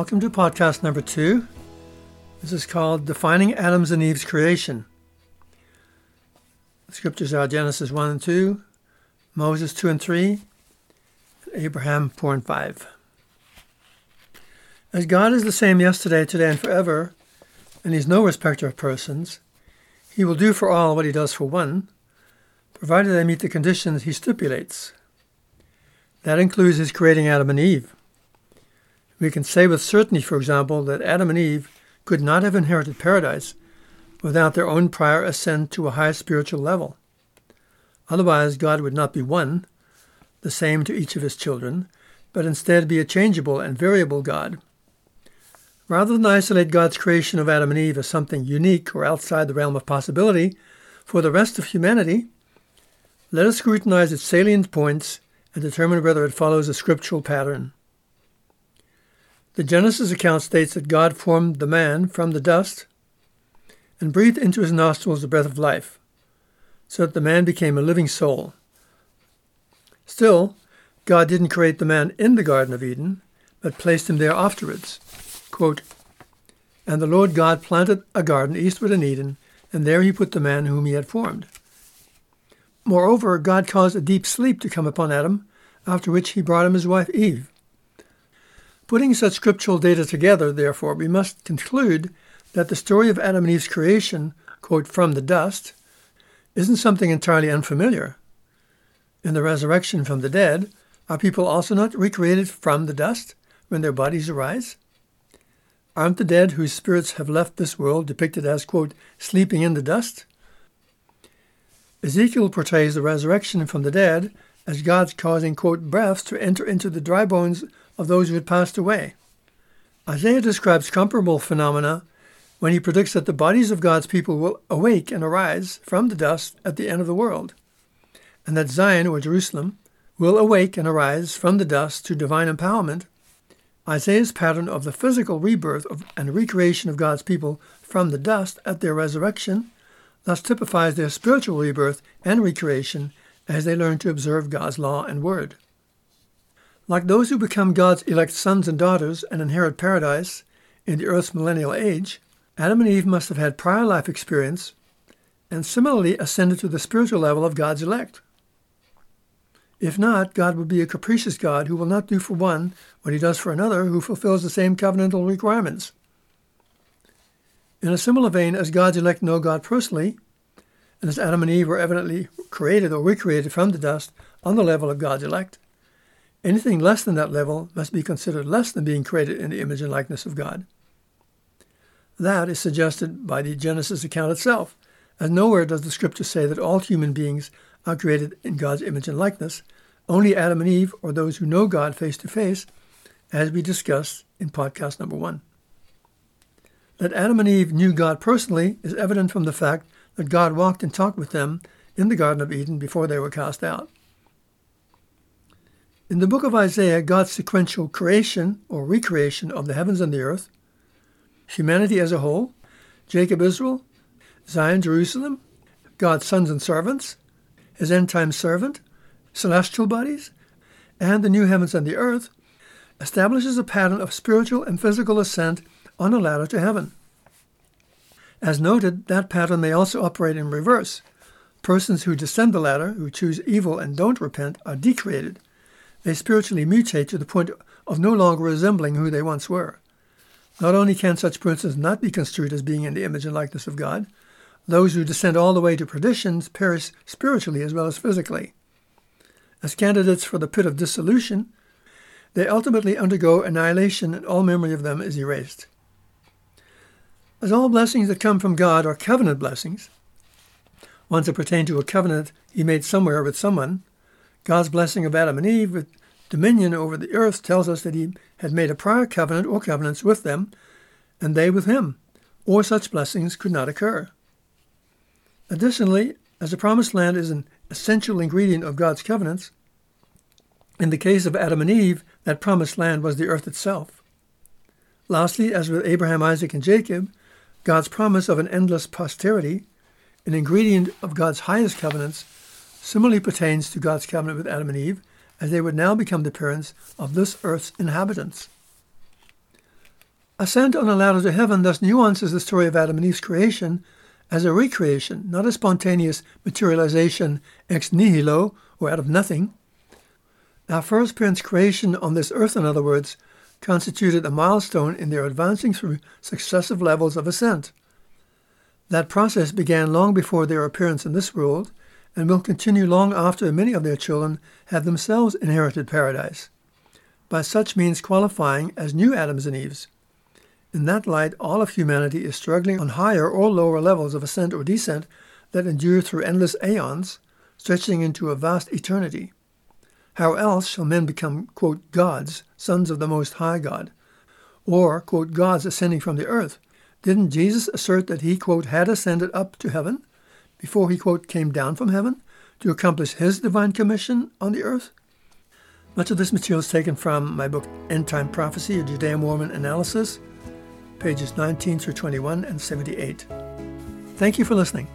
Welcome to podcast number two. This is called Defining Adam's and Eve's Creation. The scriptures are Genesis 1 and 2, Moses 2 and 3, and Abraham 4 and 5. As God is the same yesterday, today, and forever, and He's no respecter of persons, He will do for all what He does for one, provided they meet the conditions He stipulates. That includes His creating Adam and Eve. We can say with certainty, for example, that Adam and Eve could not have inherited paradise without their own prior ascent to a high spiritual level. Otherwise, God would not be one, the same to each of his children, but instead be a changeable and variable God. Rather than isolate God's creation of Adam and Eve as something unique or outside the realm of possibility for the rest of humanity, let us scrutinize its salient points and determine whether it follows a scriptural pattern. The Genesis account states that God formed the man from the dust and breathed into his nostrils the breath of life, so that the man became a living soul. Still, God didn't create the man in the Garden of Eden, but placed him there afterwards. Quote, and the Lord God planted a garden eastward in Eden, and there he put the man whom he had formed. Moreover, God caused a deep sleep to come upon Adam, after which he brought him his wife Eve. Putting such scriptural data together, therefore, we must conclude that the story of Adam and Eve's creation, quote, from the dust, isn't something entirely unfamiliar. In the resurrection from the dead, are people also not recreated from the dust when their bodies arise? Aren't the dead whose spirits have left this world depicted as, quote, sleeping in the dust? Ezekiel portrays the resurrection from the dead as God's causing, quote, breaths to enter into the dry bones of those who had passed away. Isaiah describes comparable phenomena when he predicts that the bodies of God's people will awake and arise from the dust at the end of the world, and that Zion, or Jerusalem, will awake and arise from the dust to divine empowerment. Isaiah's pattern of the physical rebirth of, and recreation of God's people from the dust at their resurrection thus typifies their spiritual rebirth and recreation as they learn to observe God's law and word. Like those who become God's elect sons and daughters and inherit paradise in the earth's millennial age, Adam and Eve must have had prior life experience and similarly ascended to the spiritual level of God's elect. If not, God would be a capricious God who will not do for one what he does for another who fulfills the same covenantal requirements. In a similar vein, as God's elect know God personally, and as Adam and Eve were evidently created or recreated from the dust on the level of God's elect, Anything less than that level must be considered less than being created in the image and likeness of God. That is suggested by the Genesis account itself, as nowhere does the scripture say that all human beings are created in God's image and likeness, only Adam and Eve, or those who know God face to face, as we discussed in podcast number one. That Adam and Eve knew God personally is evident from the fact that God walked and talked with them in the Garden of Eden before they were cast out. In the book of Isaiah, God's sequential creation or recreation of the heavens and the earth, humanity as a whole, Jacob Israel, Zion Jerusalem, God's sons and servants, his end time servant, celestial bodies, and the new heavens and the earth, establishes a pattern of spiritual and physical ascent on a ladder to heaven. As noted, that pattern may also operate in reverse. Persons who descend the ladder, who choose evil and don't repent, are decreated they spiritually mutate to the point of no longer resembling who they once were. Not only can such persons not be construed as being in the image and likeness of God, those who descend all the way to perdition perish spiritually as well as physically. As candidates for the pit of dissolution, they ultimately undergo annihilation and all memory of them is erased. As all blessings that come from God are covenant blessings, ones that pertain to a covenant he made somewhere with someone, God's blessing of Adam and Eve with dominion over the earth tells us that he had made a prior covenant or covenants with them, and they with him, or such blessings could not occur. Additionally, as the promised land is an essential ingredient of God's covenants, in the case of Adam and Eve, that promised land was the earth itself. Lastly, as with Abraham, Isaac, and Jacob, God's promise of an endless posterity, an ingredient of God's highest covenants, similarly pertains to God's covenant with Adam and Eve, as they would now become the parents of this earth's inhabitants. Ascent on a ladder to heaven thus nuances the story of Adam and Eve's creation as a recreation, not a spontaneous materialization ex nihilo, or out of nothing. Our first parents' creation on this earth, in other words, constituted a milestone in their advancing through successive levels of ascent. That process began long before their appearance in this world and will continue long after many of their children have themselves inherited paradise, by such means qualifying as new Adams and Eves. In that light, all of humanity is struggling on higher or lower levels of ascent or descent that endure through endless aeons, stretching into a vast eternity. How else shall men become, quote, gods, sons of the Most High God? Or, quote, gods ascending from the earth? Didn't Jesus assert that he, quote, had ascended up to heaven before he, quote, came down from heaven to accomplish his divine commission on the earth? Much of this material is taken from my book, End Time Prophecy, a Judeo Mormon Analysis, pages 19 through 21 and 78. Thank you for listening.